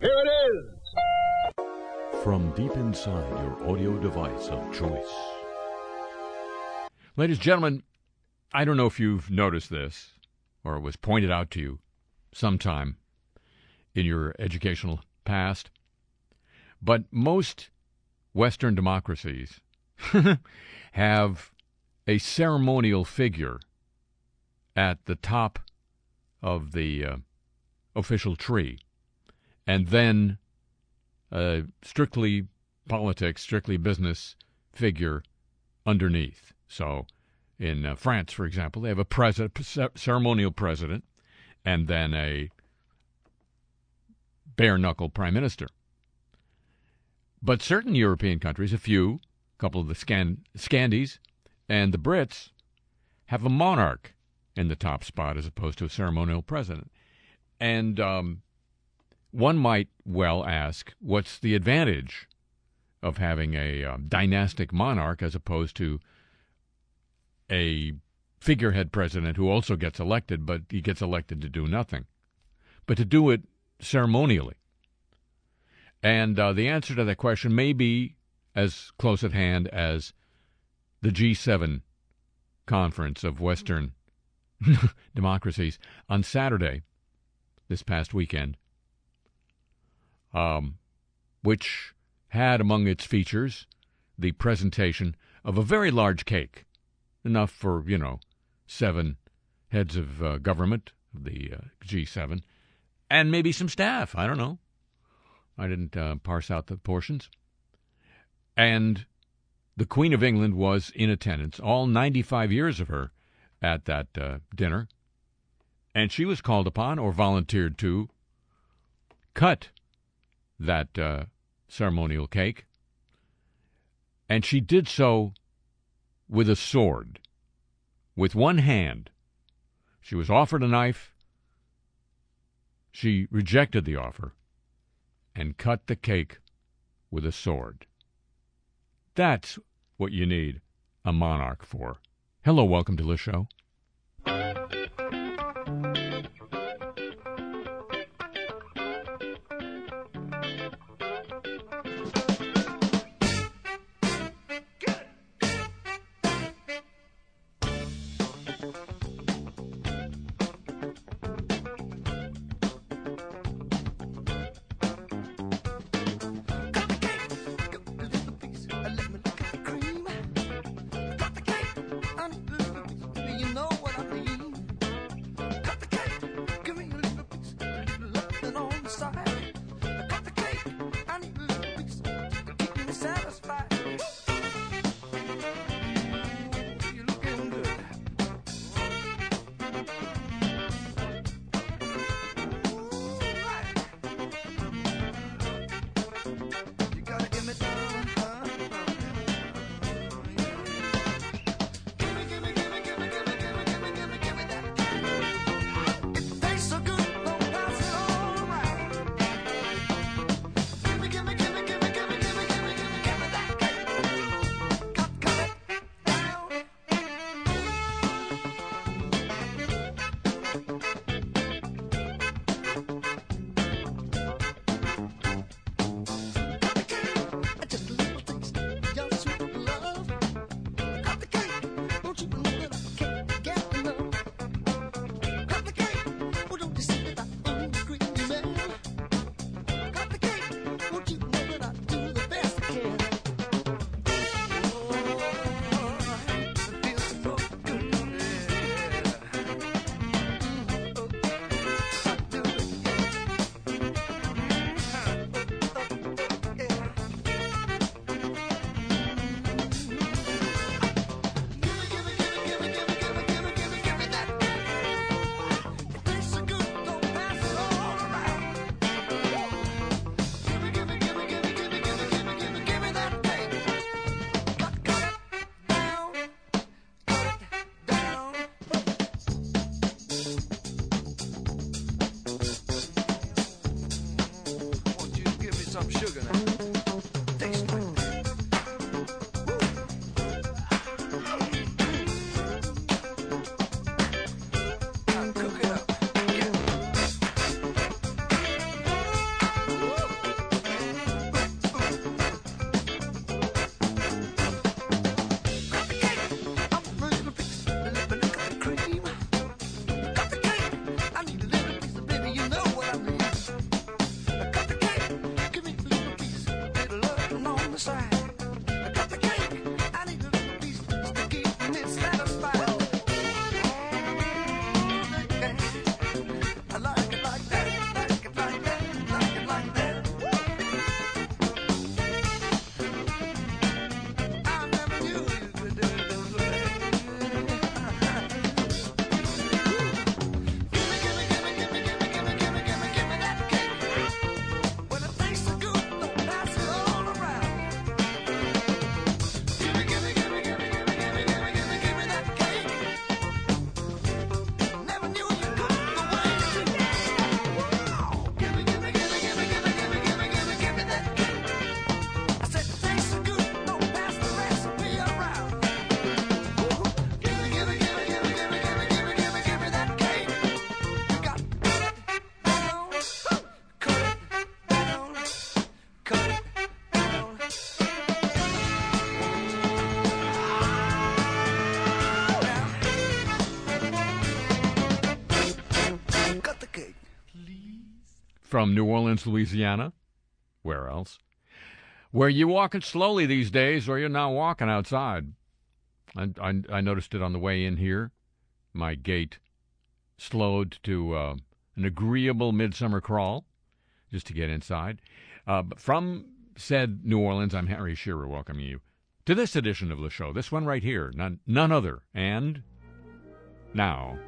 Here it is. From deep inside your audio device of choice. Ladies and gentlemen, I don't know if you've noticed this or it was pointed out to you sometime in your educational past, but most Western democracies have a ceremonial figure at the top of the uh, official tree, and then a strictly politics, strictly business figure underneath. So, in uh, France, for example, they have a president, ceremonial president, and then a bare knuckle prime minister. But certain European countries, a few, a couple of the Scan- Scandies, and the Brits, have a monarch in the top spot as opposed to a ceremonial president. And um, one might well ask, what's the advantage of having a uh, dynastic monarch as opposed to a figurehead president who also gets elected, but he gets elected to do nothing, but to do it ceremonially? And uh, the answer to that question may be as close at hand as the G7 conference of Western democracies on Saturday this past weekend, um, which had among its features the presentation of a very large cake, enough for, you know, seven heads of uh, government, the uh, G7, and maybe some staff. I don't know. I didn't uh, parse out the portions. And the Queen of England was in attendance, all 95 years of her, at that uh, dinner. And she was called upon or volunteered to cut that uh, ceremonial cake. And she did so with a sword, with one hand. She was offered a knife. She rejected the offer and cut the cake with a sword. That's what you need a monarch for. Hello, welcome to the show. From New Orleans, Louisiana. Where else? Where you walking slowly these days, or you're not walking outside. I, I, I noticed it on the way in here. My gait slowed to uh, an agreeable midsummer crawl just to get inside. Uh, from said New Orleans, I'm Harry Shearer welcoming you to this edition of the show. This one right here, none, none other. And now,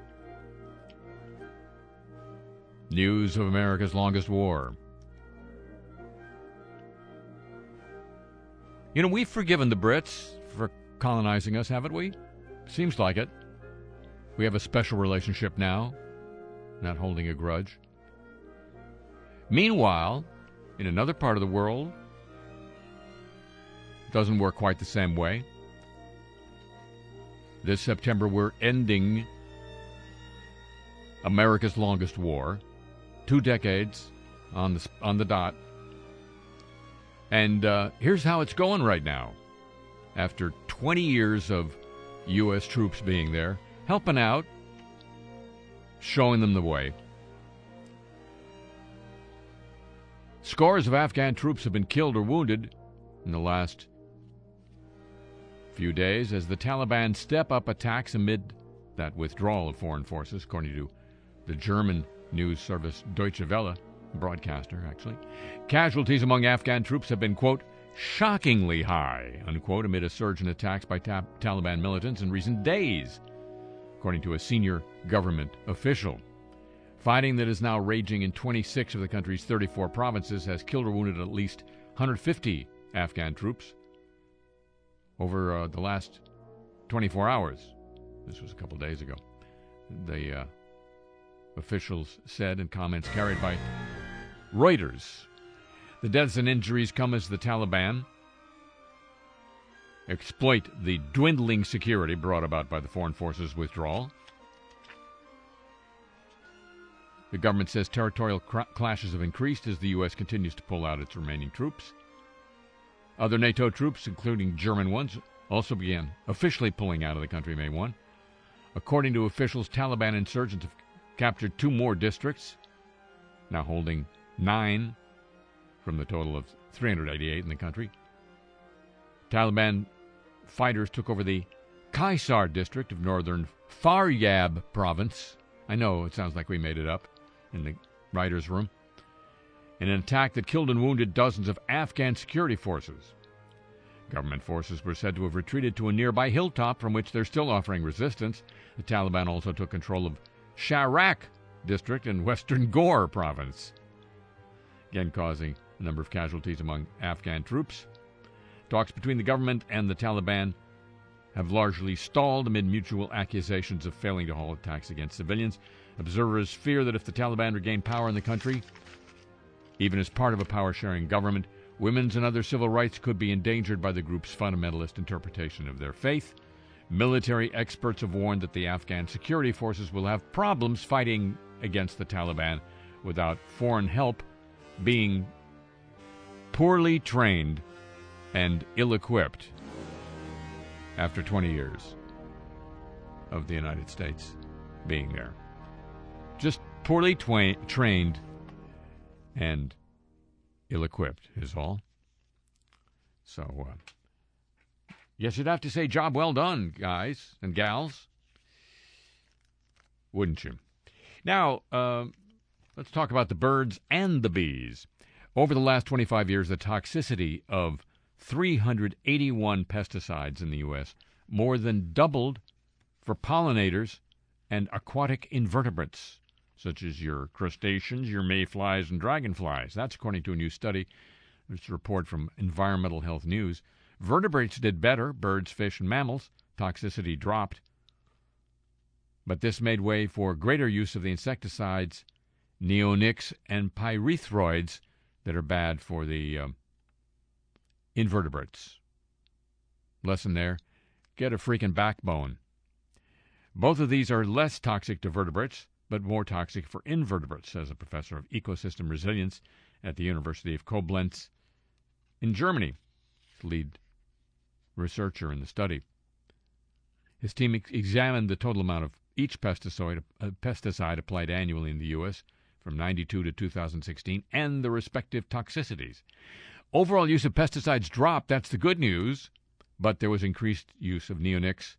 news of America's longest war. You know, we've forgiven the Brits for colonizing us, haven't we? Seems like it. We have a special relationship now, not holding a grudge. Meanwhile, in another part of the world, it doesn't work quite the same way. This September, we're ending America's longest war, two decades on the on the dot. And uh, here's how it's going right now. After 20 years of U.S. troops being there, helping out, showing them the way. Scores of Afghan troops have been killed or wounded in the last few days as the Taliban step up attacks amid that withdrawal of foreign forces, according to the German news service Deutsche Welle, broadcaster actually. Casualties among Afghan troops have been, quote, shockingly high, unquote, amid a surge in attacks by ta- Taliban militants in recent days, according to a senior government official. Fighting that is now raging in 26 of the country's 34 provinces has killed or wounded at least 150 Afghan troops over uh, the last 24 hours. This was a couple days ago. The uh, officials said in comments carried by Reuters. The deaths and injuries come as the Taliban exploit the dwindling security brought about by the foreign forces' withdrawal The government says territorial cr- clashes have increased as the U.S. continues to pull out its remaining troops. Other NATO troops, including German ones, also began officially pulling out of the country May 1. According to officials, Taliban insurgents have captured two more districts, now holding nine from the total of 388 in the country. Taliban fighters took over the Kaisar district of northern Faryab province. I know it sounds like we made it up in the writer's room in an attack that killed and wounded dozens of Afghan security forces. Government forces were said to have retreated to a nearby hilltop from which they're still offering resistance. The Taliban also took control of Sharak district in western Ghor province, again causing a number of casualties among Afghan troops. Talks between the government and the Taliban have largely stalled amid mutual accusations of failing to halt attacks against civilians. Observers fear that if the Taliban regain power in the country, even as part of a power sharing government, women's and other civil rights could be endangered by the group's fundamentalist interpretation of their faith. Military experts have warned that the Afghan security forces will have problems fighting against the Taliban without foreign help, being poorly trained and ill equipped after 20 years of the United States being there. Just poorly twa- trained and ill equipped, is all. So, uh, yes, you'd have to say, job well done, guys and gals. Wouldn't you? Now, uh, let's talk about the birds and the bees. Over the last 25 years, the toxicity of 381 pesticides in the U.S., more than doubled for pollinators and aquatic invertebrates, such as your crustaceans, your mayflies, and dragonflies. That's according to a new study. It's a report from Environmental Health News. Vertebrates did better, birds, fish, and mammals. Toxicity dropped. But this made way for greater use of the insecticides neonics and pyrethroids that are bad for the um, invertebrates. Lesson there get a freaking backbone. Both of these are less toxic to vertebrates, but more toxic for invertebrates, says a professor of ecosystem resilience at the University of Koblenz in Germany, lead researcher in the study. His team ex- examined the total amount of each pesticide, uh, pesticide applied annually in the U.S., from 92 to 2016 and the respective toxicities. Overall use of pesticides dropped, that's the good news, but there was increased use of neonics,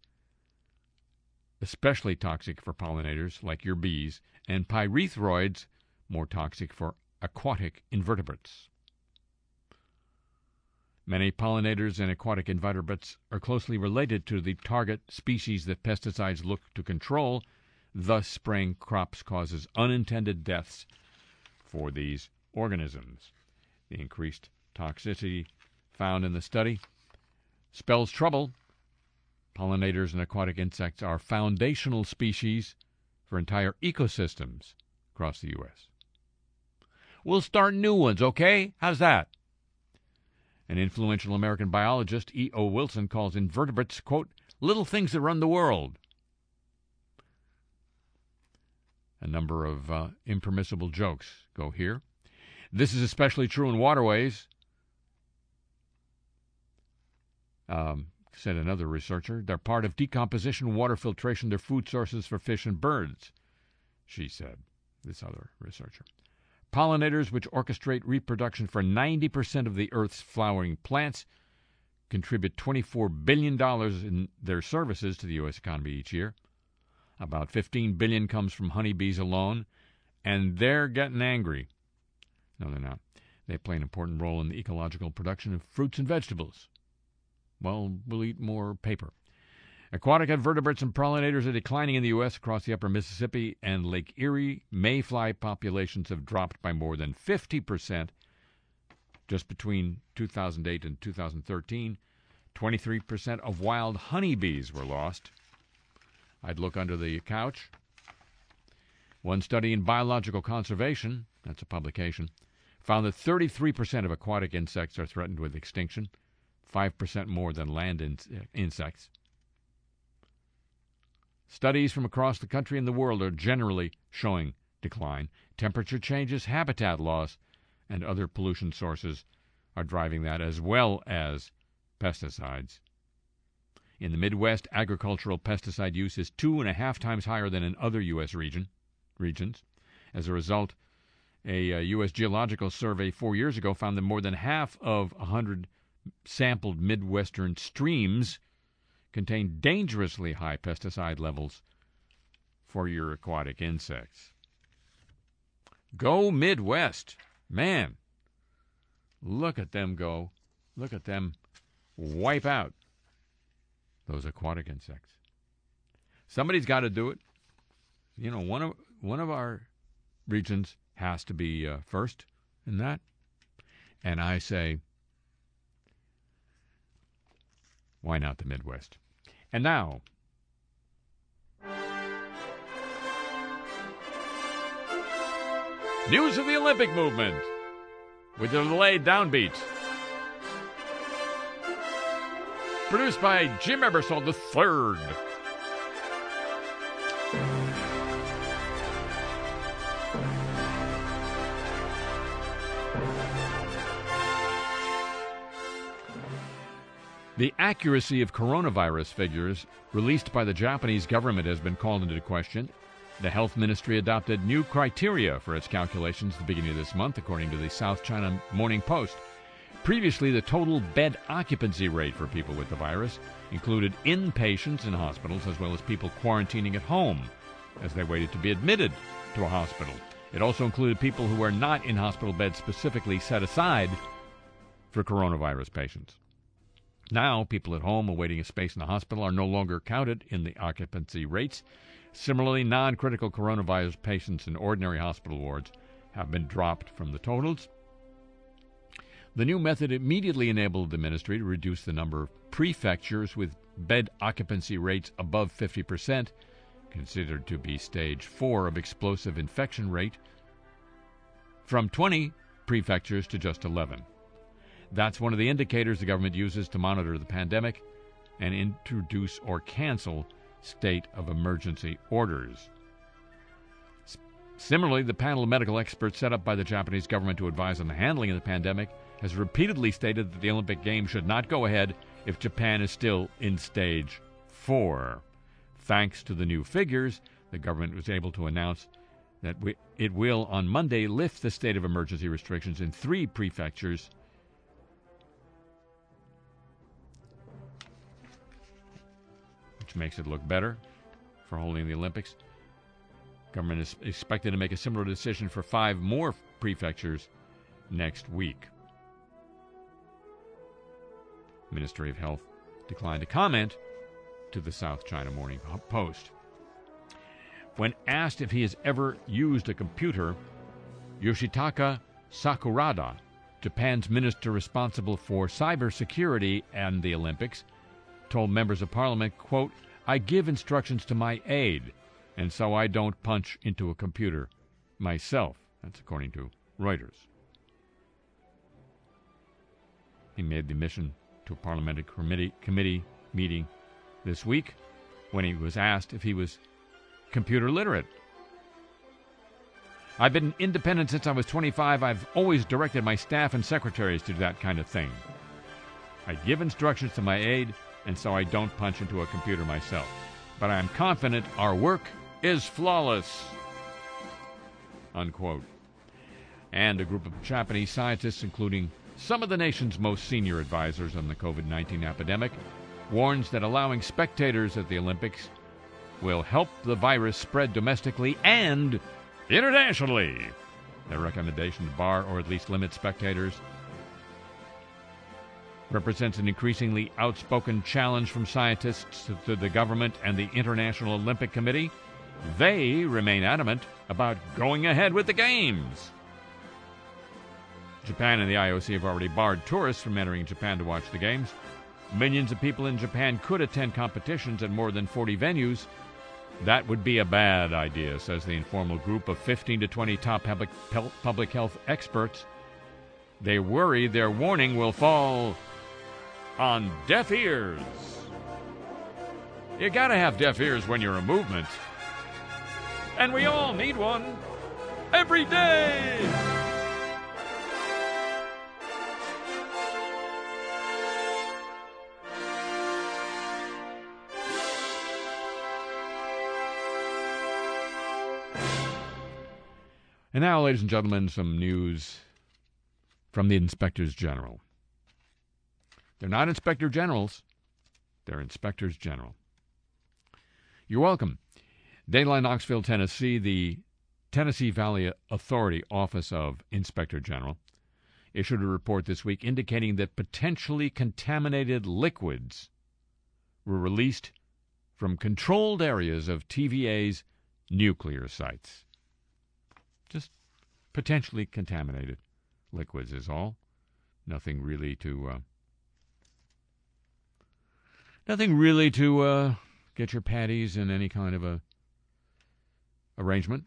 especially toxic for pollinators like your bees, and pyrethroids, more toxic for aquatic invertebrates. Many pollinators and aquatic invertebrates are closely related to the target species that pesticides look to control, thus spraying crops causes unintended deaths for these organisms. The increased toxicity found in the study spells trouble. Pollinators and aquatic insects are foundational species for entire ecosystems across the U.S. We'll start new ones, okay? How's that? An influential American biologist, E.O. Wilson, calls invertebrates, quote, little things that run the world. A number of uh, impermissible jokes go here. This is especially true in waterways, um, said another researcher. They're part of decomposition, water filtration. They're food sources for fish and birds, she said, this other researcher. Pollinators, which orchestrate reproduction for 90% of the Earth's flowering plants, contribute $24 billion in their services to the U.S. economy each year. About 15 billion comes from honeybees alone, and they're getting angry. No, they're not. They play an important role in the ecological production of fruits and vegetables. Well, we'll eat more paper. Aquatic invertebrates and pollinators are declining in the U.S. across the upper Mississippi and Lake Erie. Mayfly populations have dropped by more than 50% just between 2008 and 2013. 23% of wild honeybees were lost. I'd look under the couch. One study in Biological Conservation, that's a publication, found that 33% of aquatic insects are threatened with extinction, 5% more than land in- insects. Studies from across the country and the world are generally showing decline. Temperature changes, habitat loss, and other pollution sources are driving that, as well as pesticides. In the Midwest, agricultural pesticide use is two and a half times higher than in other U.S. Region, regions. As a result, a, uh, a U.S. Geological Survey four years ago found that more than half of 100 sampled Midwestern streams contain dangerously high pesticide levels for your aquatic insects. Go Midwest. Man, look at them go. Look at them wipe out those aquatic insects. Somebody's got to do it. You know, one of one of our regions has to be uh, first in that. And I say, why not the Midwest? And now, news of the Olympic movement with the delayed downbeat. Produced by Jim Ebersol III. The accuracy of coronavirus figures released by the Japanese government has been called into question. The health ministry adopted new criteria for its calculations at the beginning of this month, according to the South China Morning Post. Previously, the total bed occupancy rate for people with the virus included inpatients in hospitals as well as people quarantining at home as they waited to be admitted to a hospital. It also included people who were not in hospital beds specifically set aside for coronavirus patients. Now, people at home awaiting a space in the hospital are no longer counted in the occupancy rates. Similarly, non critical coronavirus patients in ordinary hospital wards have been dropped from the totals. The new method immediately enabled the ministry to reduce the number of prefectures with bed occupancy rates above 50%, considered to be stage 4 of explosive infection rate, from 20 prefectures to just 11. That's one of the indicators the government uses to monitor the pandemic and introduce or cancel state of emergency orders. Similarly, the panel of medical experts set up by the Japanese government to advise on the handling of the pandemic has repeatedly stated that the Olympic Games should not go ahead if Japan is still in stage 4. Thanks to the new figures, the government was able to announce that we, it will on Monday lift the state of emergency restrictions in three prefectures. Which makes it look better for holding the Olympics. Government is expected to make a similar decision for five more prefectures next week. Ministry of Health declined to comment to the South China Morning Post. When asked if he has ever used a computer, Yoshitaka Sakurada, Japan's minister responsible for cybersecurity and the Olympics, told members of parliament, quote, I give instructions to my aide, and so I don't punch into a computer myself. That's according to Reuters. He made the mission to a parliamentary committee, committee meeting this week when he was asked if he was computer literate. I've been independent since I was 25. I've always directed my staff and secretaries to do that kind of thing. I give instructions to my aide, and so I don't punch into a computer myself. But I am confident our work is flawless. Unquote. And a group of Japanese scientists, including some of the nation's most senior advisors on the COVID 19 epidemic, warns that allowing spectators at the Olympics will help the virus spread domestically and internationally. Their recommendation to bar or at least limit spectators represents an increasingly outspoken challenge from scientists to the government and the International Olympic Committee. They remain adamant about going ahead with the Games. Japan and the IOC have already barred tourists from entering Japan to watch the Games. Millions of people in Japan could attend competitions at more than 40 venues, that would be a bad idea, says the informal group of 15 to 20 top public, public health experts. They worry their warning will fall on deaf ears. You gotta have deaf ears when you're a movement. And we all need one every day! And now, ladies and gentlemen, some news from the inspectors general. They're not inspector generals, they're inspectors general. You're welcome. Dayline, Knoxville, Tennessee, the Tennessee Valley Authority Office of Inspector General issued a report this week indicating that potentially contaminated liquids were released from controlled areas of TVA's nuclear sites. Just potentially contaminated liquids is all. Nothing really to uh, nothing really to uh, get your patties in any kind of a arrangement.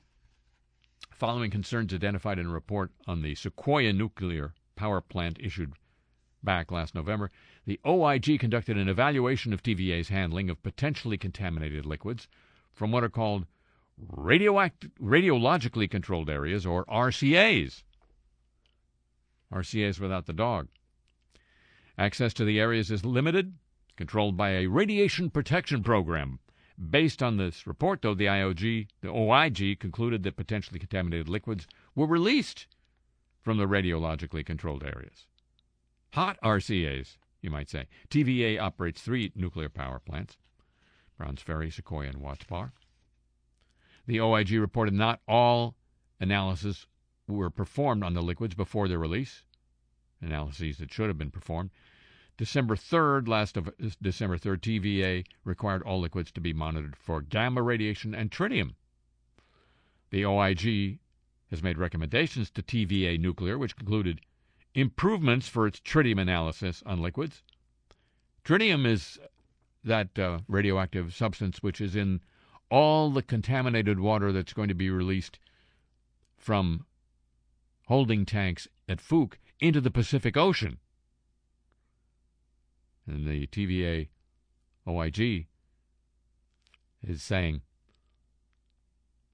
Following concerns identified in a report on the Sequoyah nuclear power plant issued back last November, the OIG conducted an evaluation of TVA's handling of potentially contaminated liquids from what are called radioact- radiologically controlled areas, or RCAs. RCAs without the dog. Access to the areas is limited, controlled by a radiation protection program. Based on this report, though, the IOG, the OIG concluded that potentially contaminated liquids were released from the radiologically controlled areas. Hot RCAs, you might say. TVA operates three nuclear power plants Browns Ferry, Sequoyah, and Watts Bar. The OIG reported not all analyses were performed on the liquids before their release, analyses that should have been performed. December 3rd, last of December 3rd, TVA required all liquids to be monitored for gamma radiation and tritium. The OIG has made recommendations to TVA Nuclear, which concluded improvements for its tritium analysis on liquids. Tritium is that uh, radioactive substance which is in all the contaminated water that's going to be released from holding tanks at Fook into the Pacific Ocean. And the TVA OIG is saying,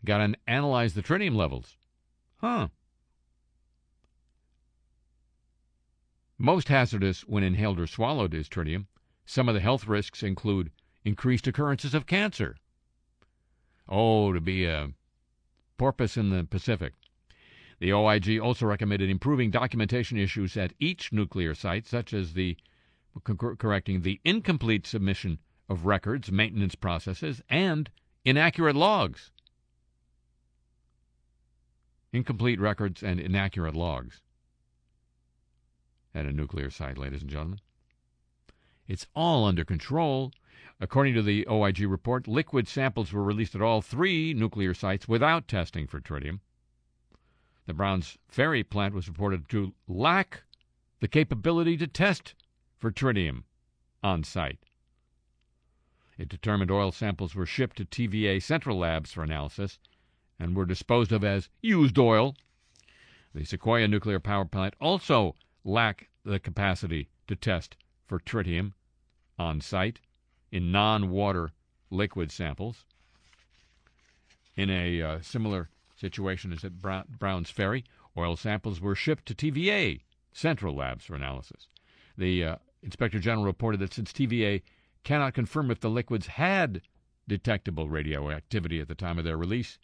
got to analyze the tritium levels. Huh. Most hazardous when inhaled or swallowed is tritium. Some of the health risks include increased occurrences of cancer, Oh, to be a porpoise in the Pacific. The OIG also recommended improving documentation issues at each nuclear site, such as the correcting the incomplete submission of records, maintenance processes, and inaccurate logs. Incomplete records and inaccurate logs at a nuclear site, ladies and gentlemen. It's all under control. According to the OIG report, liquid samples were released at all three nuclear sites without testing for tritium. The Browns Ferry plant was reported to lack the capability to test for tritium on site. It determined oil samples were shipped to TVA Central Labs for analysis and were disposed of as used oil. The Sequoyah nuclear power plant also lacked the capacity to test for tritium on site in non water liquid samples. In a uh, similar situation as at Browns Ferry. Oil samples were shipped to TVA Central Labs for analysis. The uh, Inspector General reported that since TVA cannot confirm if the liquids had detectable radioactivity at the time of their release,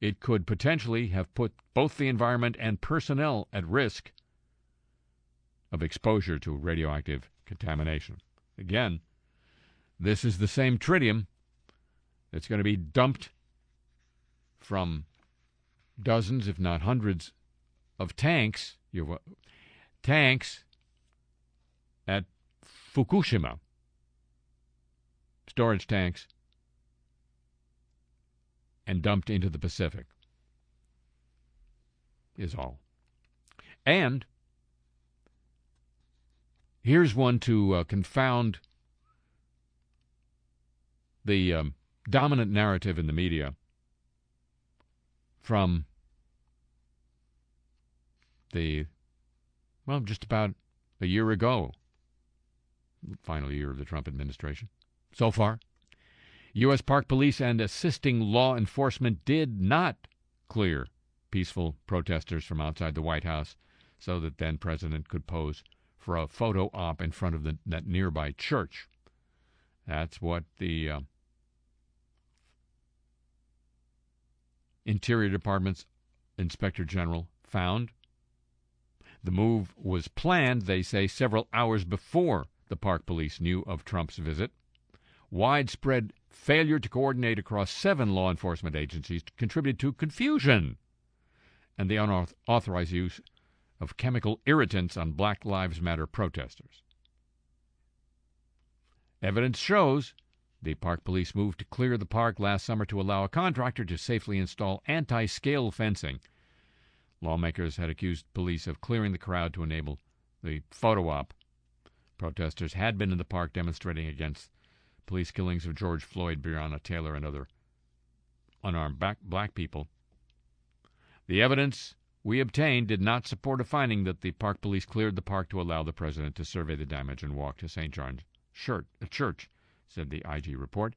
it could potentially have put both the environment and personnel at risk of exposure to radioactive contamination. Again, this is the same tritium that's going to be dumped from dozens, if not hundreds, of tanks, You tanks Fukushima, storage tanks, and dumped into the Pacific, is all. And here's one to uh, confound the um, dominant narrative in the media from the, well, just about a year ago, final year of the Trump administration. So far, U.S. Park Police and assisting law enforcement did not clear peaceful protesters from outside the White House so that then President could pose for a photo op in front of the, that nearby church. That's what the uh, Interior Department's Inspector General found. The move was planned, they say, several hours before the park police knew of Trump's visit. Widespread failure to coordinate across seven law enforcement agencies contributed to confusion and the unauthorized use of chemical irritants on Black Lives Matter protesters. Evidence shows the park police moved to clear the park last summer to allow a contractor to safely install anti scale fencing. Lawmakers had accused police of clearing the crowd to enable the photo op. Protesters had been in the park demonstrating against police killings of George Floyd, Breonna Taylor, and other unarmed black, people. The evidence we obtained did not support a finding that the park police cleared the park to allow the president to survey the damage and walk to St. John's uh, Church said the IG report.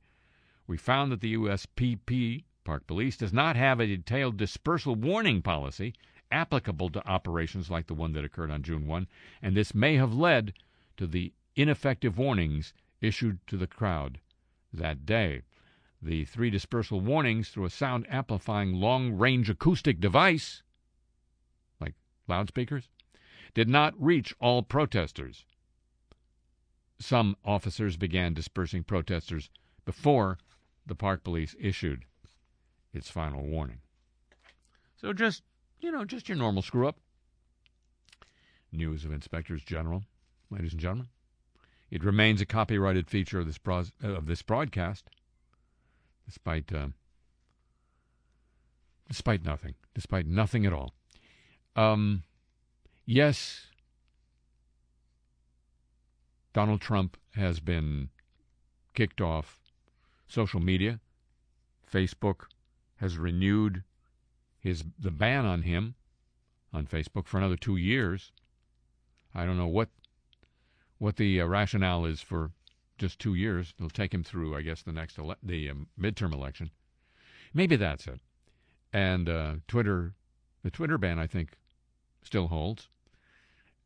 We found that the USPP, Park Police, does not have a detailed dispersal warning policy applicable to operations like the one that occurred on June 1, and this may have led to the ineffective warnings issued to the crowd that day. The three dispersal warnings through a sound amplifying long range acoustic device, like loudspeakers, did not reach all protesters some officers began dispersing protesters before the park police issued its final warning. So just, you know, just your normal screw up. News of Inspectors General, ladies and gentlemen. It remains a copyrighted feature of this, uh, of this broadcast, despite uh, despite nothing, despite nothing at all. Um, yes, Donald Trump has been kicked off social media. Facebook has renewed his the ban on him on Facebook for another two years. I don't know what what the uh, rationale is for just two years. It'll take him through, I guess, the next ele- the um, midterm election. Maybe that's it. And uh, Twitter, the Twitter ban, I think, still holds.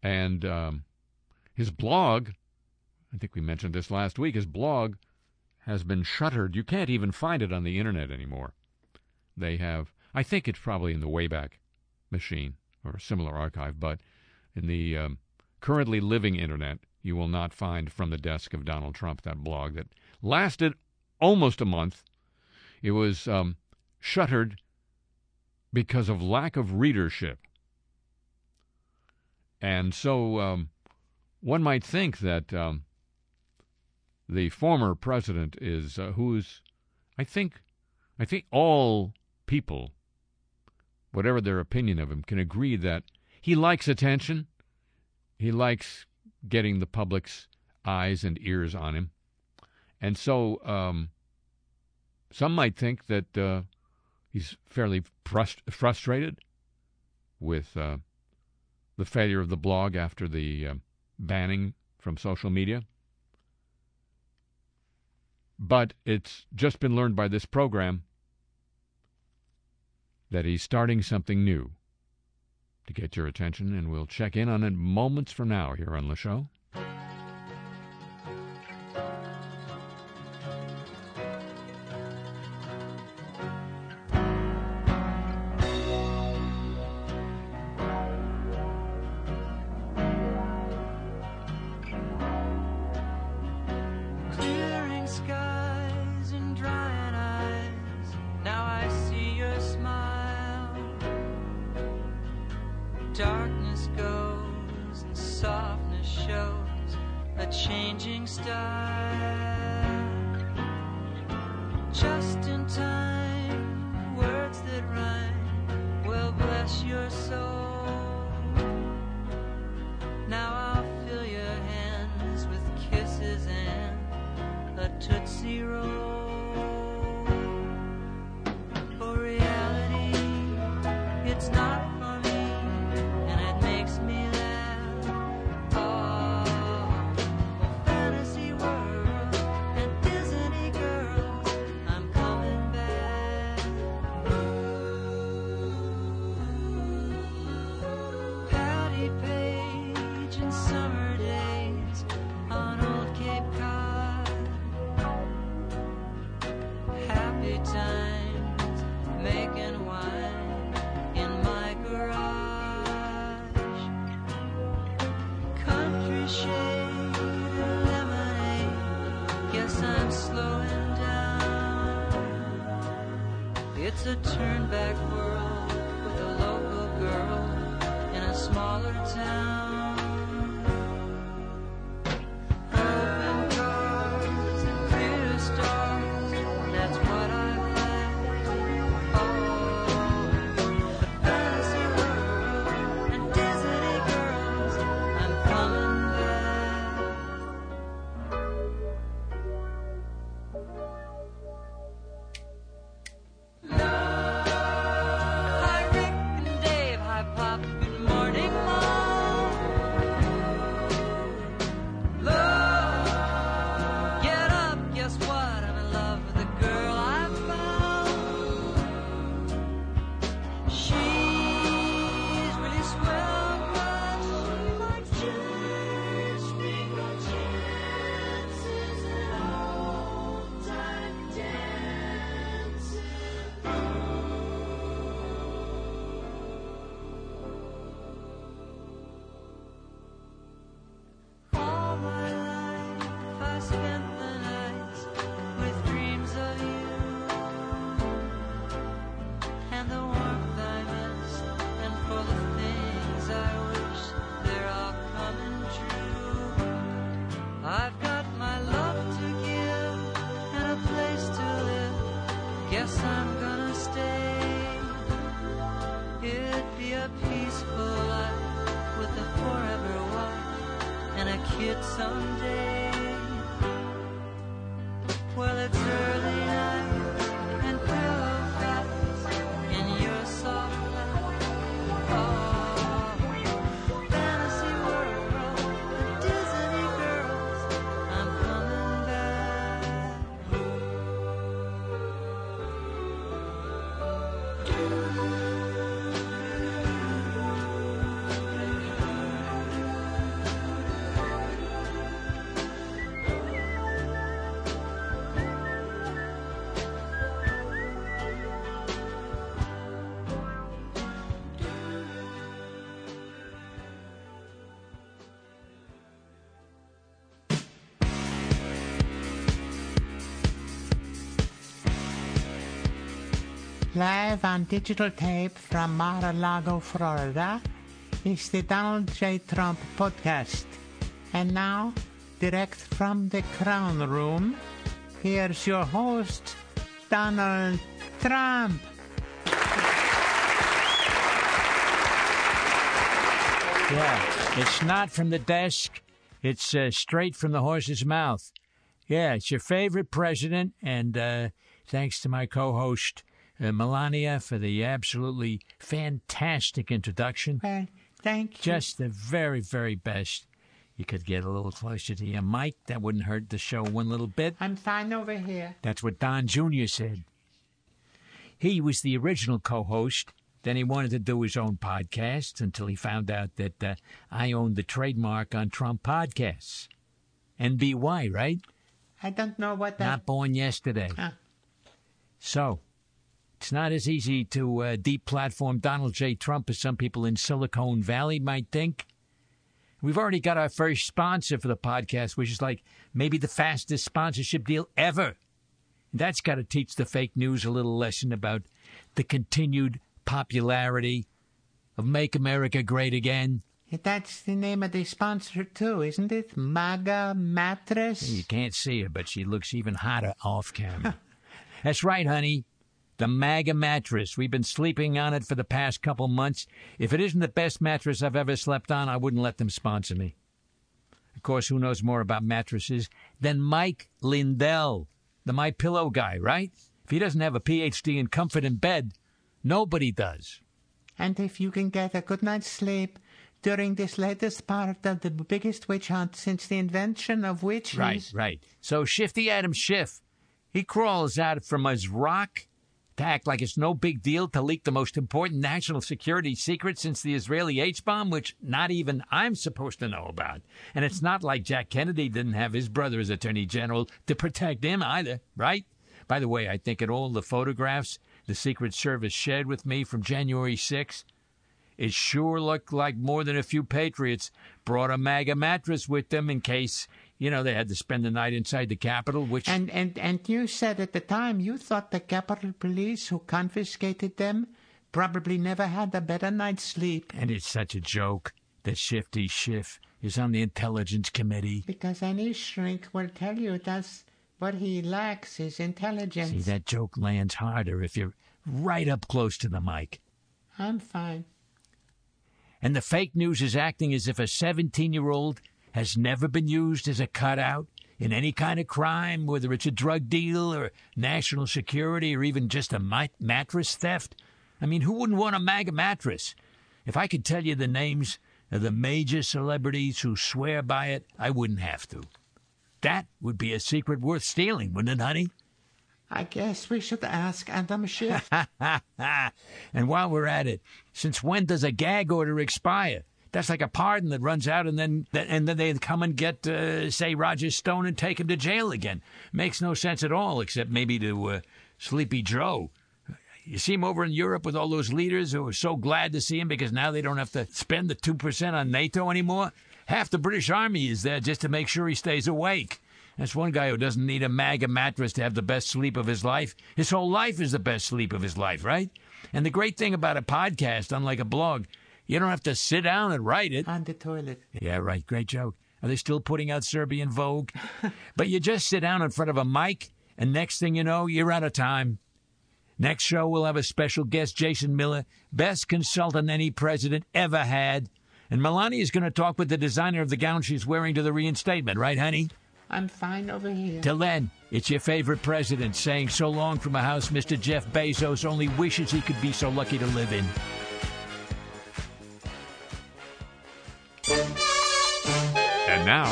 And um, his blog I think we mentioned this last week. His blog has been shuttered. You can't even find it on the internet anymore. They have I think it's probably in the Wayback Machine or a similar archive, but in the um, currently living internet, you will not find from the desk of Donald Trump that blog that lasted almost a month. It was um, shuttered because of lack of readership. And so um, one might think that um, the former president is uh, who's, I think, I think all people, whatever their opinion of him, can agree that he likes attention. He likes getting the public's eyes and ears on him. And so um, some might think that uh, he's fairly frust- frustrated with uh, the failure of the blog after the uh, banning from social media. But it's just been learned by this program that he's starting something new to get your attention, and we'll check in on it moments from now here on the show. Live on digital tape from Mar-a-Lago, Florida, is the Donald J. Trump podcast. And now, direct from the Crown Room, here's your host, Donald Trump. Yeah, it's not from the desk. It's uh, straight from the horse's mouth. Yeah, it's your favorite president, and uh, thanks to my co-host uh, Melania for the absolutely fantastic introduction. Well, thank you. Just the very, very best. You could get a little closer to your mic. That wouldn't hurt the show one little bit. I'm fine over here. That's what Don Jr. said. He was the original co host. Then he wanted to do his own podcast until he found out that uh, I owned the trademark on Trump podcasts. NBY, right? I don't know what that. Not born yesterday. Huh. So, it's not as easy to uh, deplatform Donald J. Trump as some people in Silicon Valley might think. We've already got our first sponsor for the podcast, which is like maybe the fastest sponsorship deal ever. That's got to teach the fake news a little lesson about the continued popularity of Make America Great Again. That's the name of the sponsor too, isn't it? MAGA mattress. You can't see her, but she looks even hotter off camera. That's right, honey. The MAGA mattress. We've been sleeping on it for the past couple months. If it isn't the best mattress I've ever slept on, I wouldn't let them sponsor me. Of course, who knows more about mattresses than Mike Lindell, the My Pillow guy, right? If he doesn't have a PhD in comfort in bed, nobody does. And if you can get a good night's sleep during this latest part of the biggest witch hunt since the invention of witches. Right, right. So Shifty Adam Schiff, he crawls out from his rock act like it's no big deal to leak the most important national security secret since the Israeli H bomb, which not even I'm supposed to know about. And it's not like Jack Kennedy didn't have his brother as Attorney General to protect him either, right? By the way, I think in all the photographs the Secret Service shared with me from January 6th, it sure looked like more than a few patriots brought a MAGA mattress with them in case, you know, they had to spend the night inside the Capitol, which. And, and, and you said at the time you thought the Capitol Police who confiscated them probably never had a better night's sleep. And it's such a joke that Shifty Schiff is on the Intelligence Committee. Because any shrink will tell you that's what he lacks is intelligence. See, that joke lands harder if you're right up close to the mic. I'm fine. And the fake news is acting as if a 17 year old has never been used as a cutout in any kind of crime, whether it's a drug deal or national security or even just a mat- mattress theft. I mean, who wouldn't want a MAGA mattress? If I could tell you the names of the major celebrities who swear by it, I wouldn't have to. That would be a secret worth stealing, wouldn't it, honey? I guess we should ask Adam Schiff. and while we're at it, since when does a gag order expire? That's like a pardon that runs out, and then and then they come and get, uh, say, Roger Stone and take him to jail again. Makes no sense at all, except maybe to uh, Sleepy Joe. You see him over in Europe with all those leaders who are so glad to see him because now they don't have to spend the two percent on NATO anymore. Half the British Army is there just to make sure he stays awake. That's one guy who doesn't need a MAGA mattress to have the best sleep of his life. His whole life is the best sleep of his life, right? And the great thing about a podcast, unlike a blog, you don't have to sit down and write it. On the toilet. Yeah, right. Great joke. Are they still putting out Serbian Vogue? but you just sit down in front of a mic, and next thing you know, you're out of time. Next show, we'll have a special guest, Jason Miller, best consultant any president ever had. And Melania is going to talk with the designer of the gown she's wearing to the reinstatement, right, honey? I'm fine over here. Till then, it's your favorite president saying so long from a house Mr. Jeff Bezos only wishes he could be so lucky to live in. And now,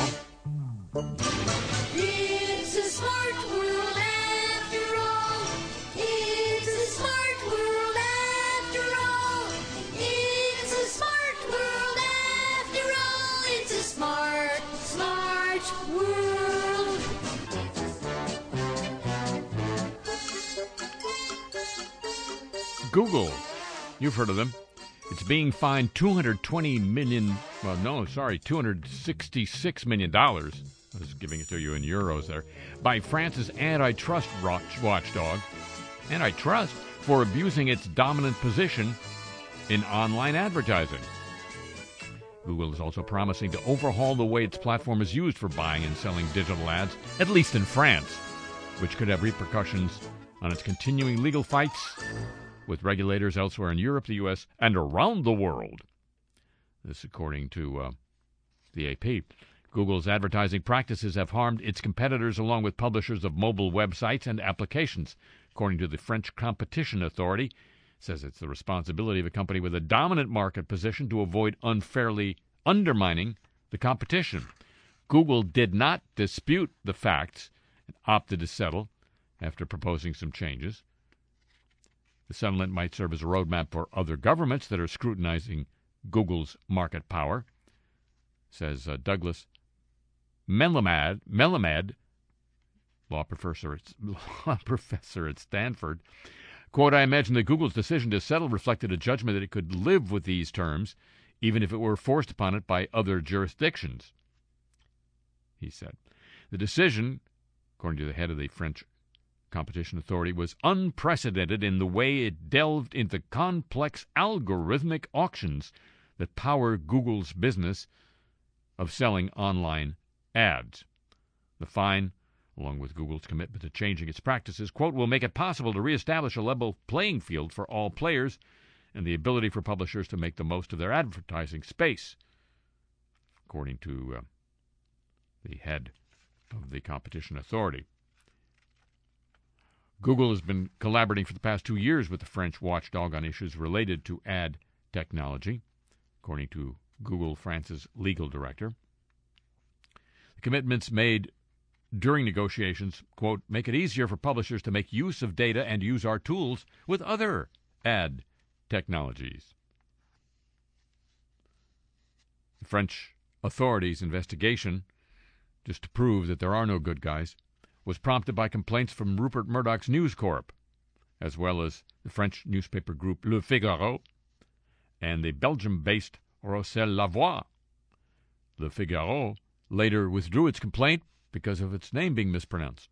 It's a smart world after all. It's a smart world after all. It's a smart world after all. It's a smart, smart world. Google. You've heard of them. It's being fined 220 million. Well, no, sorry, 266 million dollars. I was giving it to you in euros there. By France's antitrust watch- watchdog. Antitrust. for abusing its dominant position in online advertising. Google is also promising to overhaul the way its platform is used for buying and selling digital ads, at least in France, which could have repercussions on its continuing legal fights with regulators elsewhere in Europe, the U.S., and around the world. This, according to uh, the AP. Google's advertising practices have harmed its competitors along with publishers of mobile websites and applications, according to the French Competition Authority says it's the responsibility of a company with a dominant market position to avoid unfairly undermining the competition. Google did not dispute the facts and opted to settle after proposing some changes. The settlement might serve as a roadmap for other governments that are scrutinizing Google's market power, says uh, Douglas Melamed, Melamed, law professor at, law professor at Stanford. Quote, I imagine that Google's decision to settle reflected a judgment that it could live with these terms, even if it were forced upon it by other jurisdictions. He said. The decision, according to the head of the French Competition Authority, was unprecedented in the way it delved into complex algorithmic auctions that power Google's business of selling online ads. The fine along with Google's commitment to changing its practices, quote, will make it possible to reestablish a level playing field for all players and the ability for publishers to make the most of their advertising space, according to uh, the head of the Competition Authority. Google has been collaborating for the past two years with the French watchdog on issues related to ad technology, according to Google France's legal director. The commitments made during negotiations, quote, make it easier for publishers to make use of data and use our tools with other ad technologies. The French authorities' investigation, just to prove that there are no good guys, was prompted by complaints from Rupert Murdoch's News Corp, as well as the French newspaper group Le Figaro and the Belgium based Rossel La Voix. Le Figaro later withdrew its complaint because of its name being mispronounced.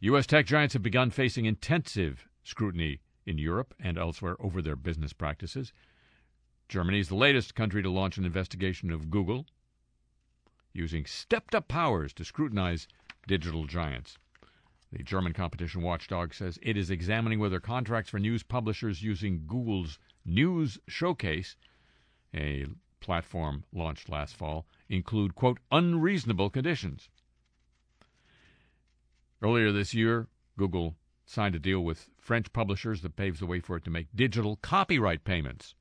U.S. tech giants have begun facing intensive scrutiny in Europe and elsewhere over their business practices. Germany is the latest country to launch an investigation of Google, using stepped up powers to scrutinize digital giants. The German competition watchdog says it is examining whether contracts for news publishers using Google's News Showcase, a platform launched last fall, include, quote, unreasonable conditions. Earlier this year, Google signed a deal with French publishers that paves the way for it to make digital copyright payments.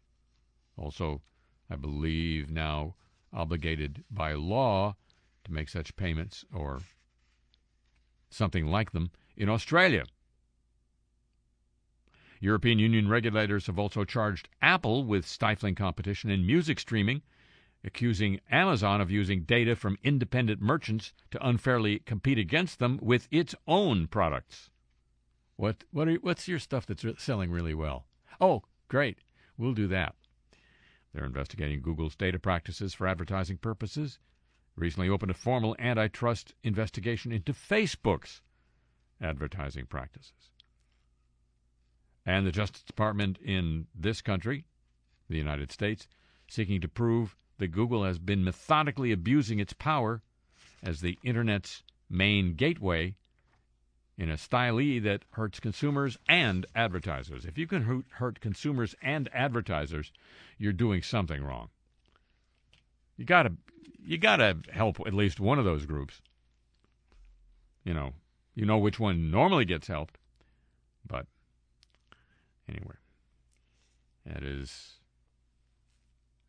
Also, I believe now obligated by law to make such payments or something like them in Australia. European Union regulators have also charged Apple with stifling competition in music streaming accusing Amazon of using data from independent merchants to unfairly compete against them with its own products. What what are, what's your stuff that's selling really well? Oh, great. We'll do that. They're investigating Google's data practices for advertising purposes. Recently opened a formal antitrust investigation into Facebook's advertising practices. And the Justice Department in this country, the United States, seeking to prove that Google has been methodically abusing its power as the Internet's main gateway in a style that hurts consumers and advertisers. If you can hurt consumers and advertisers, you're doing something wrong. You gotta you gotta help at least one of those groups. You know, you know which one normally gets helped, but anyway, that is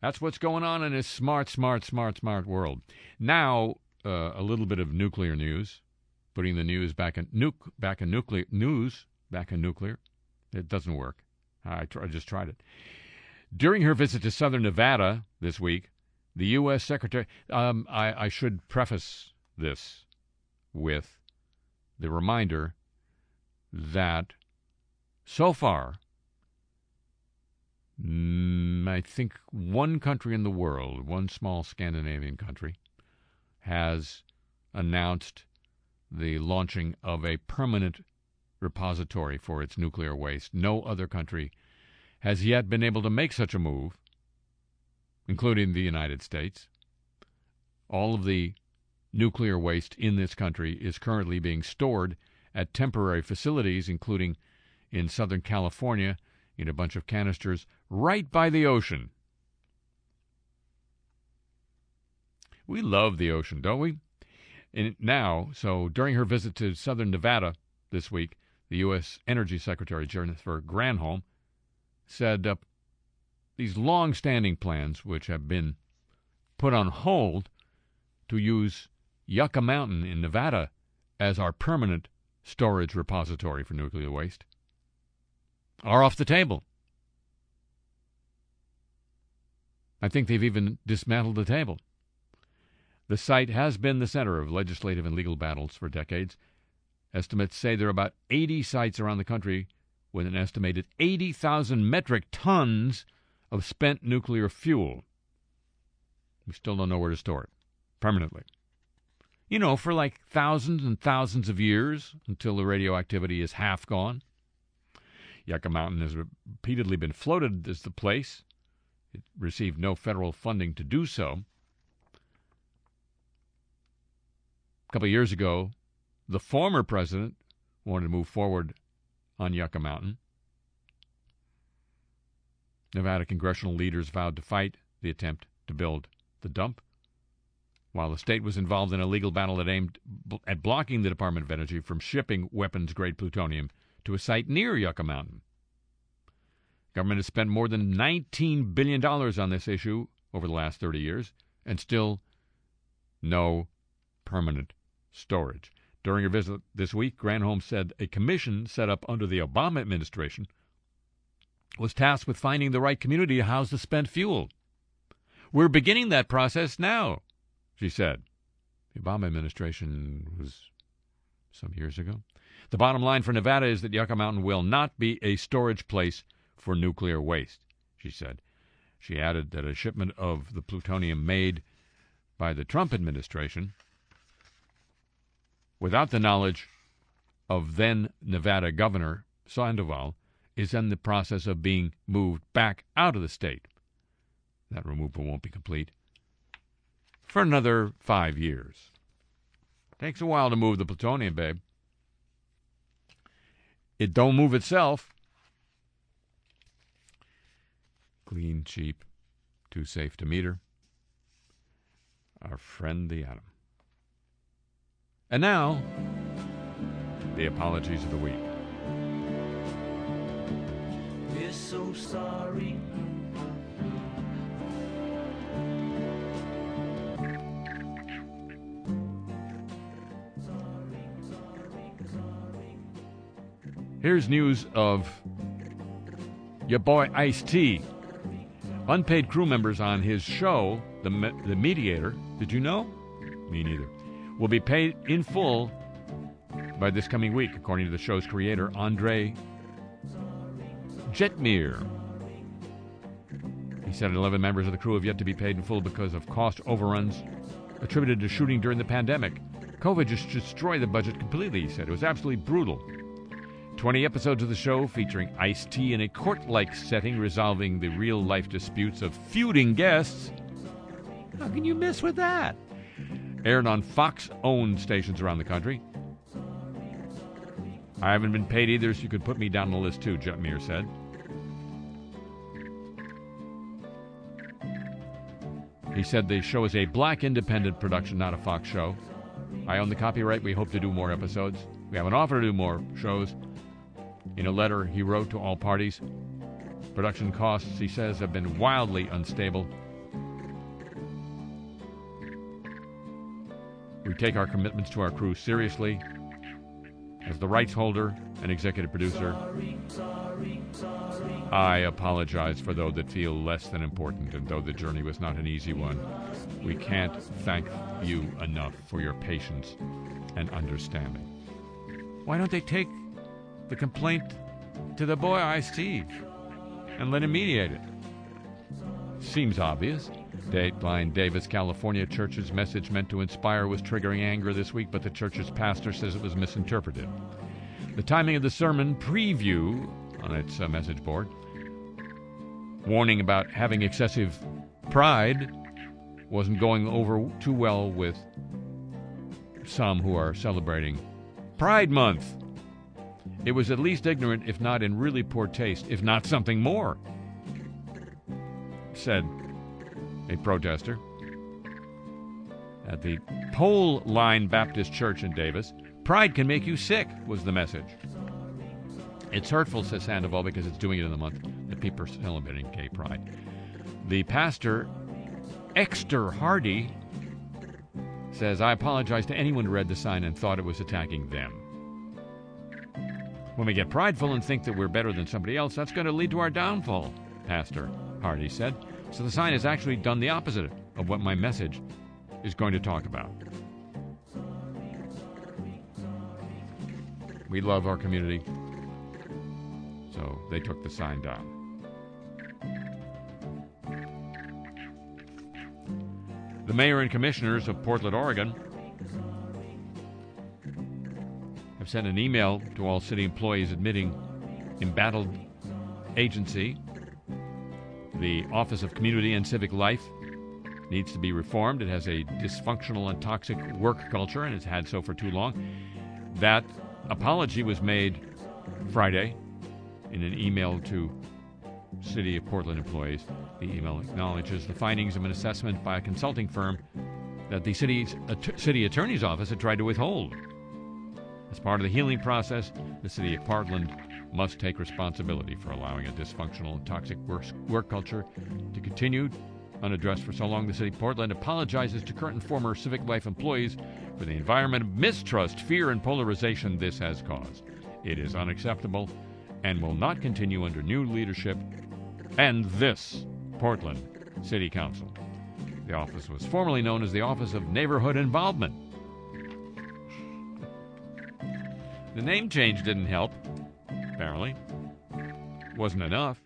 that's what's going on in this smart, smart, smart, smart world. Now, uh, a little bit of nuclear news, putting the news back in nuke, back in nuclear news, back in nuclear. It doesn't work. I, tr- I just tried it. During her visit to Southern Nevada this week, the U.S. Secretary. Um, I, I should preface this with the reminder that so far Mm, I think one country in the world, one small Scandinavian country, has announced the launching of a permanent repository for its nuclear waste. No other country has yet been able to make such a move, including the United States. All of the nuclear waste in this country is currently being stored at temporary facilities, including in Southern California in a bunch of canisters right by the ocean. We love the ocean, don't we? And now, so during her visit to Southern Nevada this week, the U.S. Energy Secretary Jennifer Granholm said uh, these long standing plans, which have been put on hold to use Yucca Mountain in Nevada as our permanent storage repository for nuclear waste, are off the table. I think they've even dismantled the table. The site has been the center of legislative and legal battles for decades. Estimates say there are about 80 sites around the country with an estimated 80,000 metric tons of spent nuclear fuel. We still don't know where to store it permanently. You know, for like thousands and thousands of years until the radioactivity is half gone. Yucca Mountain has repeatedly been floated as the place. It received no federal funding to do so. A couple of years ago, the former president wanted to move forward on Yucca Mountain. Nevada congressional leaders vowed to fight the attempt to build the dump, while the state was involved in a legal battle that aimed at blocking the Department of Energy from shipping weapons grade plutonium to a site near Yucca Mountain. Government has spent more than $19 billion on this issue over the last 30 years, and still no permanent storage. During her visit this week, Granholm said a commission set up under the Obama administration was tasked with finding the right community to house the spent fuel. We're beginning that process now, she said. The Obama administration was some years ago. The bottom line for Nevada is that Yucca Mountain will not be a storage place for nuclear waste, she said. She added that a shipment of the plutonium made by the Trump administration without the knowledge of then Nevada Governor Sandoval, is in the process of being moved back out of the state. That removal won't be complete for another five years. Takes a while to move the plutonium, babe. It don't move itself. Clean, cheap, too safe to meter. Our friend the atom. And now, the apologies of the week. We're so sorry. Here's news of your boy Ice T. Unpaid crew members on his show, the Me- the Mediator. Did you know? Me neither. Will be paid in full by this coming week, according to the show's creator, Andre Jetmir. He said 11 members of the crew have yet to be paid in full because of cost overruns attributed to shooting during the pandemic. COVID just destroyed the budget completely, he said. It was absolutely brutal. 20 episodes of the show featuring Ice T in a court like setting resolving the real life disputes of feuding guests. How can you miss with that? Aired on Fox owned stations around the country. I haven't been paid either, so you could put me down on the list too, Jetmir said. He said the show is a black independent production, not a Fox show. I own the copyright. We hope to do more episodes. We have an offer to do more shows. In a letter he wrote to all parties, production costs, he says, have been wildly unstable. We take our commitments to our crew seriously. As the rights holder and executive producer, I apologize for those that feel less than important, and though the journey was not an easy one, we can't thank you enough for your patience and understanding. Why don't they take the complaint to the boy I T and let him mediate it? Seems obvious. Dateline Davis, California church's message meant to inspire was triggering anger this week, but the church's pastor says it was misinterpreted. The timing of the sermon preview on its uh, message board, warning about having excessive pride, wasn't going over too well with some who are celebrating Pride Month. It was at least ignorant, if not in really poor taste, if not something more, said a protester at the Pole Line Baptist Church in Davis. Pride can make you sick, was the message. It's hurtful, says Sandoval, because it's doing it in the month that people are celebrating gay pride. The pastor, Exter Hardy, says, I apologize to anyone who read the sign and thought it was attacking them. When we get prideful and think that we're better than somebody else, that's going to lead to our downfall, Pastor Hardy said. So the sign has actually done the opposite of what my message is going to talk about. We love our community, so they took the sign down. The mayor and commissioners of Portland, Oregon, have sent an email to all city employees admitting embattled agency. The Office of Community and Civic Life needs to be reformed. It has a dysfunctional and toxic work culture, and it's had so for too long. That apology was made Friday in an email to City of Portland employees. The email acknowledges the findings of an assessment by a consulting firm that the city's att- city attorney's office had tried to withhold. As part of the healing process, the city of Portland must take responsibility for allowing a dysfunctional and toxic work, work culture to continue unaddressed for so long. The city of Portland apologizes to current and former Civic Life employees for the environment of mistrust, fear, and polarization this has caused. It is unacceptable and will not continue under new leadership and this Portland City Council. The office was formerly known as the Office of Neighborhood Involvement. The name change didn't help, apparently. Wasn't enough.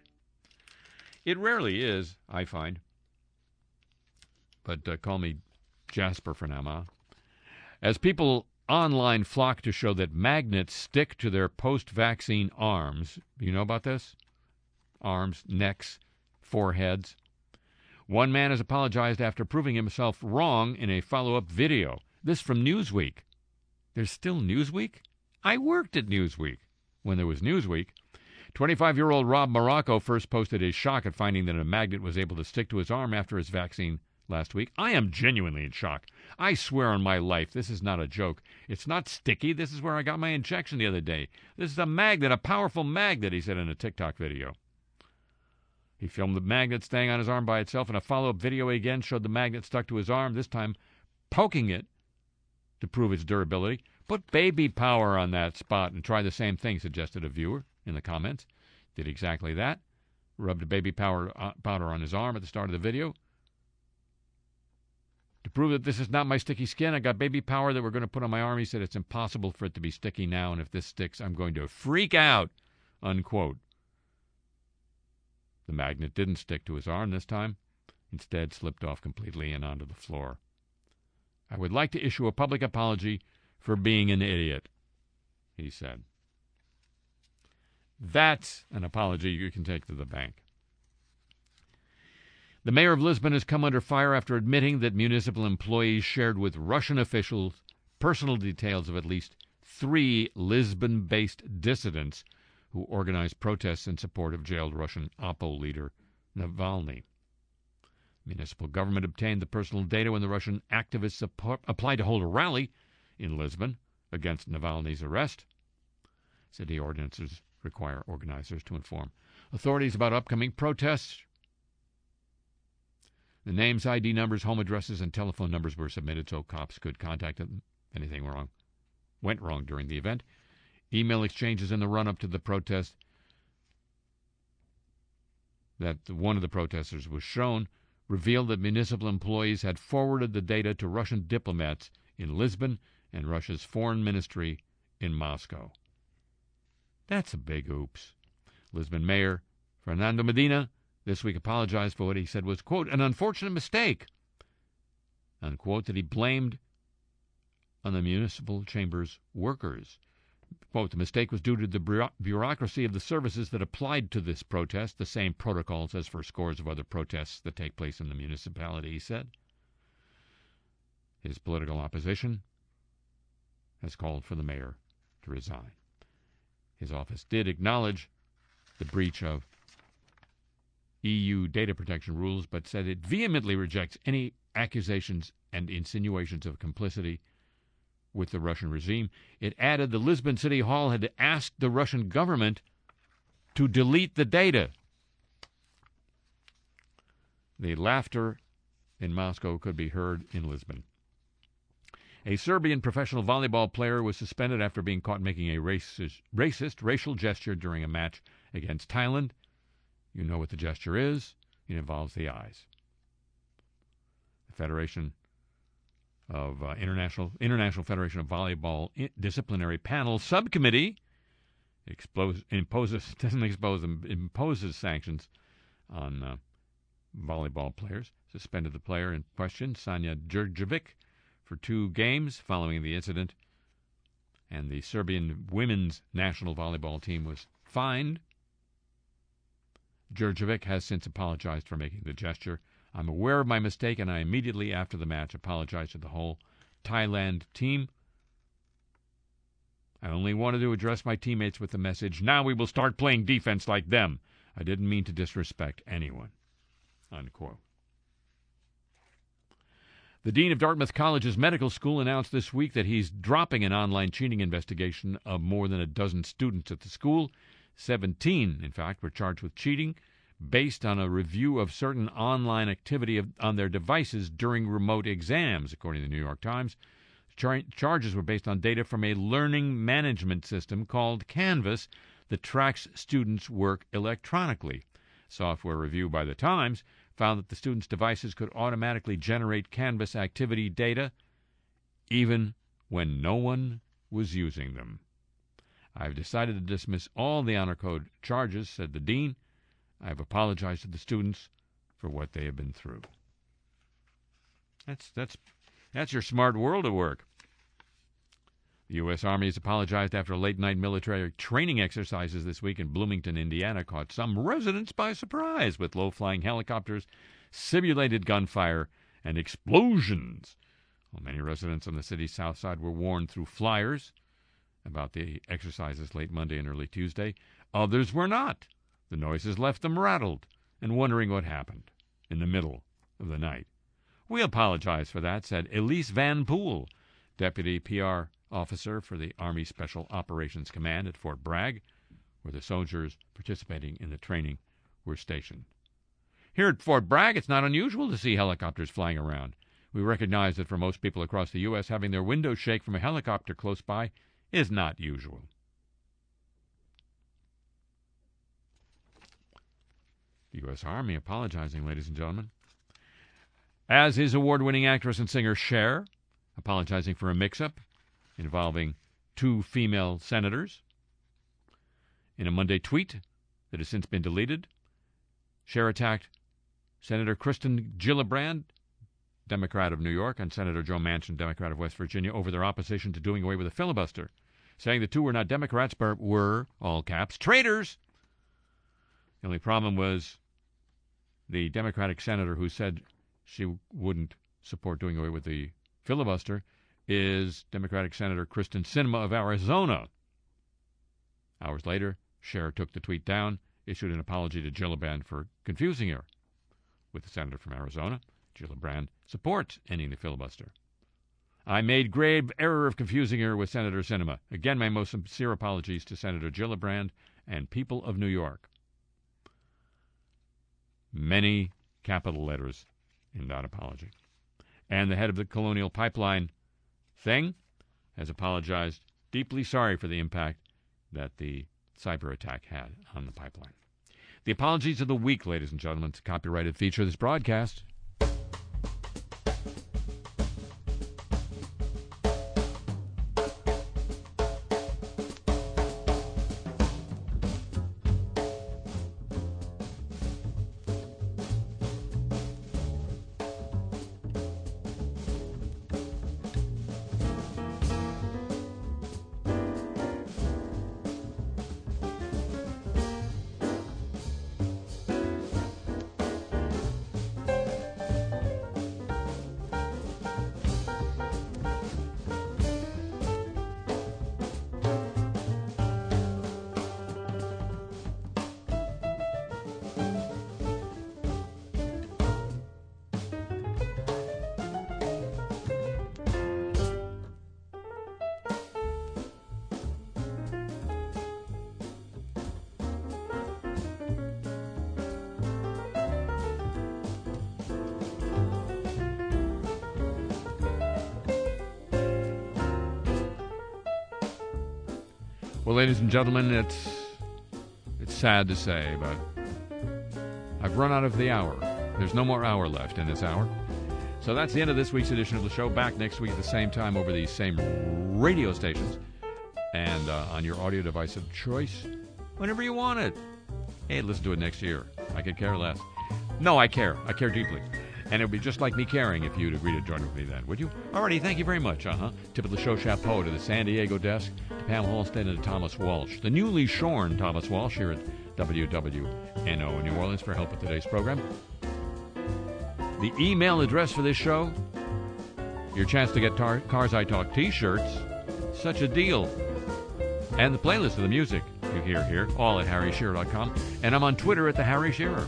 It rarely is, I find. But uh, call me Jasper for now. As people online flock to show that magnets stick to their post vaccine arms, you know about this? Arms, necks, foreheads. One man has apologized after proving himself wrong in a follow up video. This from Newsweek. There's still Newsweek? I worked at Newsweek when there was Newsweek. 25 year old Rob Morocco first posted his shock at finding that a magnet was able to stick to his arm after his vaccine last week. I am genuinely in shock. I swear on my life, this is not a joke. It's not sticky. This is where I got my injection the other day. This is a magnet, a powerful magnet, he said in a TikTok video. He filmed the magnet staying on his arm by itself, and a follow up video again showed the magnet stuck to his arm, this time poking it to prove its durability. Put baby power on that spot and try the same thing, suggested a viewer in the comments. Did exactly that. Rubbed baby power, uh, powder on his arm at the start of the video. To prove that this is not my sticky skin, I got baby power that we're going to put on my arm. He said it's impossible for it to be sticky now, and if this sticks, I'm going to freak out. Unquote. The magnet didn't stick to his arm this time, instead, slipped off completely and onto the floor. I would like to issue a public apology for being an idiot, he said. That's an apology you can take to the bank. The mayor of Lisbon has come under fire after admitting that municipal employees shared with Russian officials personal details of at least three Lisbon based dissidents who organized protests in support of jailed Russian Oppo leader Navalny. Municipal government obtained the personal data when the Russian activists applied to hold a rally in Lisbon against Navalny's arrest. City ordinances require organizers to inform authorities about upcoming protests. The names, ID numbers, home addresses, and telephone numbers were submitted so cops could contact them anything wrong went wrong during the event. Email exchanges in the run up to the protest that one of the protesters was shown revealed that municipal employees had forwarded the data to Russian diplomats in Lisbon and Russia's foreign ministry in Moscow. That's a big oops. Lisbon Mayor Fernando Medina this week apologized for what he said was, quote, an unfortunate mistake, unquote, that he blamed on the municipal chamber's workers. Quote, the mistake was due to the bureaucracy of the services that applied to this protest, the same protocols as for scores of other protests that take place in the municipality, he said. His political opposition has called for the mayor to resign. His office did acknowledge the breach of EU data protection rules, but said it vehemently rejects any accusations and insinuations of complicity with the Russian regime. It added the Lisbon City Hall had asked the Russian government to delete the data. The laughter in Moscow could be heard in Lisbon. A Serbian professional volleyball player was suspended after being caught making a racist, racist racial gesture during a match against Thailand. You know what the gesture is. It involves the eyes. The Federation of uh, International International Federation of Volleyball I- Disciplinary Panel Subcommittee expose, imposes doesn't expose imposes sanctions on uh, volleyball players. Suspended the player in question, Sanja Djurdjevic, for two games following the incident, and the Serbian women's national volleyball team was fined. Djurdjevic has since apologized for making the gesture. I'm aware of my mistake, and I immediately after the match apologized to the whole Thailand team. I only wanted to address my teammates with the message, now we will start playing defense like them. I didn't mean to disrespect anyone. Unquote. The dean of Dartmouth College's medical school announced this week that he's dropping an online cheating investigation of more than a dozen students at the school. 17, in fact, were charged with cheating based on a review of certain online activity of, on their devices during remote exams, according to the New York Times. Char- charges were based on data from a learning management system called Canvas that tracks students' work electronically. Software review by the Times found that the students' devices could automatically generate Canvas activity data even when no one was using them. I've decided to dismiss all the honor code charges, said the dean. I have apologized to the students for what they have been through. That's that's that's your smart world at work. The U.S. Army has apologized after late night military training exercises this week in Bloomington, Indiana, caught some residents by surprise with low flying helicopters, simulated gunfire, and explosions. Well, many residents on the city's south side were warned through flyers about the exercises late Monday and early Tuesday. Others were not. The noises left them rattled and wondering what happened in the middle of the night. We apologize for that, said Elise Van Pool, deputy PR officer for the Army Special Operations Command at Fort Bragg, where the soldiers participating in the training were stationed. Here at Fort Bragg, it's not unusual to see helicopters flying around. We recognize that for most people across the U.S., having their windows shake from a helicopter close by is not usual. U.S. Army apologizing, ladies and gentlemen. As is award winning actress and singer Cher, apologizing for a mix up involving two female senators. In a Monday tweet that has since been deleted, Cher attacked Senator Kirsten Gillibrand, Democrat of New York, and Senator Joe Manchin, Democrat of West Virginia, over their opposition to doing away with a filibuster, saying the two were not Democrats but were, all caps, traitors. The only problem was the Democratic senator who said she wouldn't support doing away with the filibuster is Democratic Senator Kyrsten Sinema of Arizona. Hours later, Cher took the tweet down, issued an apology to Gillibrand for confusing her with the senator from Arizona. Gillibrand supports ending the filibuster. I made grave error of confusing her with Senator Sinema. Again, my most sincere apologies to Senator Gillibrand and people of New York. Many capital letters in that apology. And the head of the Colonial Pipeline thing has apologized, deeply sorry for the impact that the cyber attack had on the pipeline. The apologies of the week, ladies and gentlemen. It's a copyrighted feature of this broadcast. Well, ladies and gentlemen, it's it's sad to say, but I've run out of the hour. There's no more hour left in this hour. So that's the end of this week's edition of the show. Back next week at the same time over these same radio stations and uh, on your audio device of choice whenever you want it. Hey, listen to it next year. I could care less. No, I care. I care deeply. And it would be just like me caring if you'd agree to join with me then, would you? Alrighty, thank you very much. Uh huh. Tip of the show chapeau to the San Diego desk, Pam Halstead and Thomas Walsh, the newly shorn Thomas Walsh here at WWNO in New Orleans for help with today's program. The email address for this show, your chance to get tar- Cars I Talk t shirts, such a deal. And the playlist of the music you hear here, all at harryshearer.com. And I'm on Twitter at the Harry Shearer.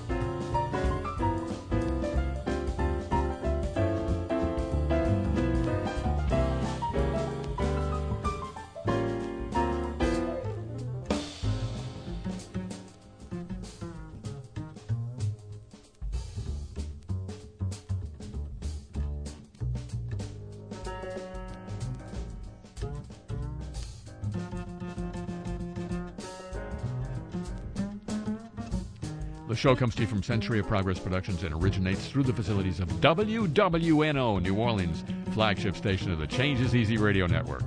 Show comes to you from Century of Progress Productions and originates through the facilities of WWNO, New Orleans, flagship station of the Changes Easy radio network.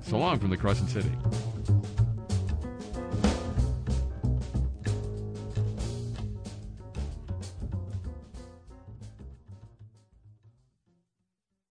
So long from the Crescent City.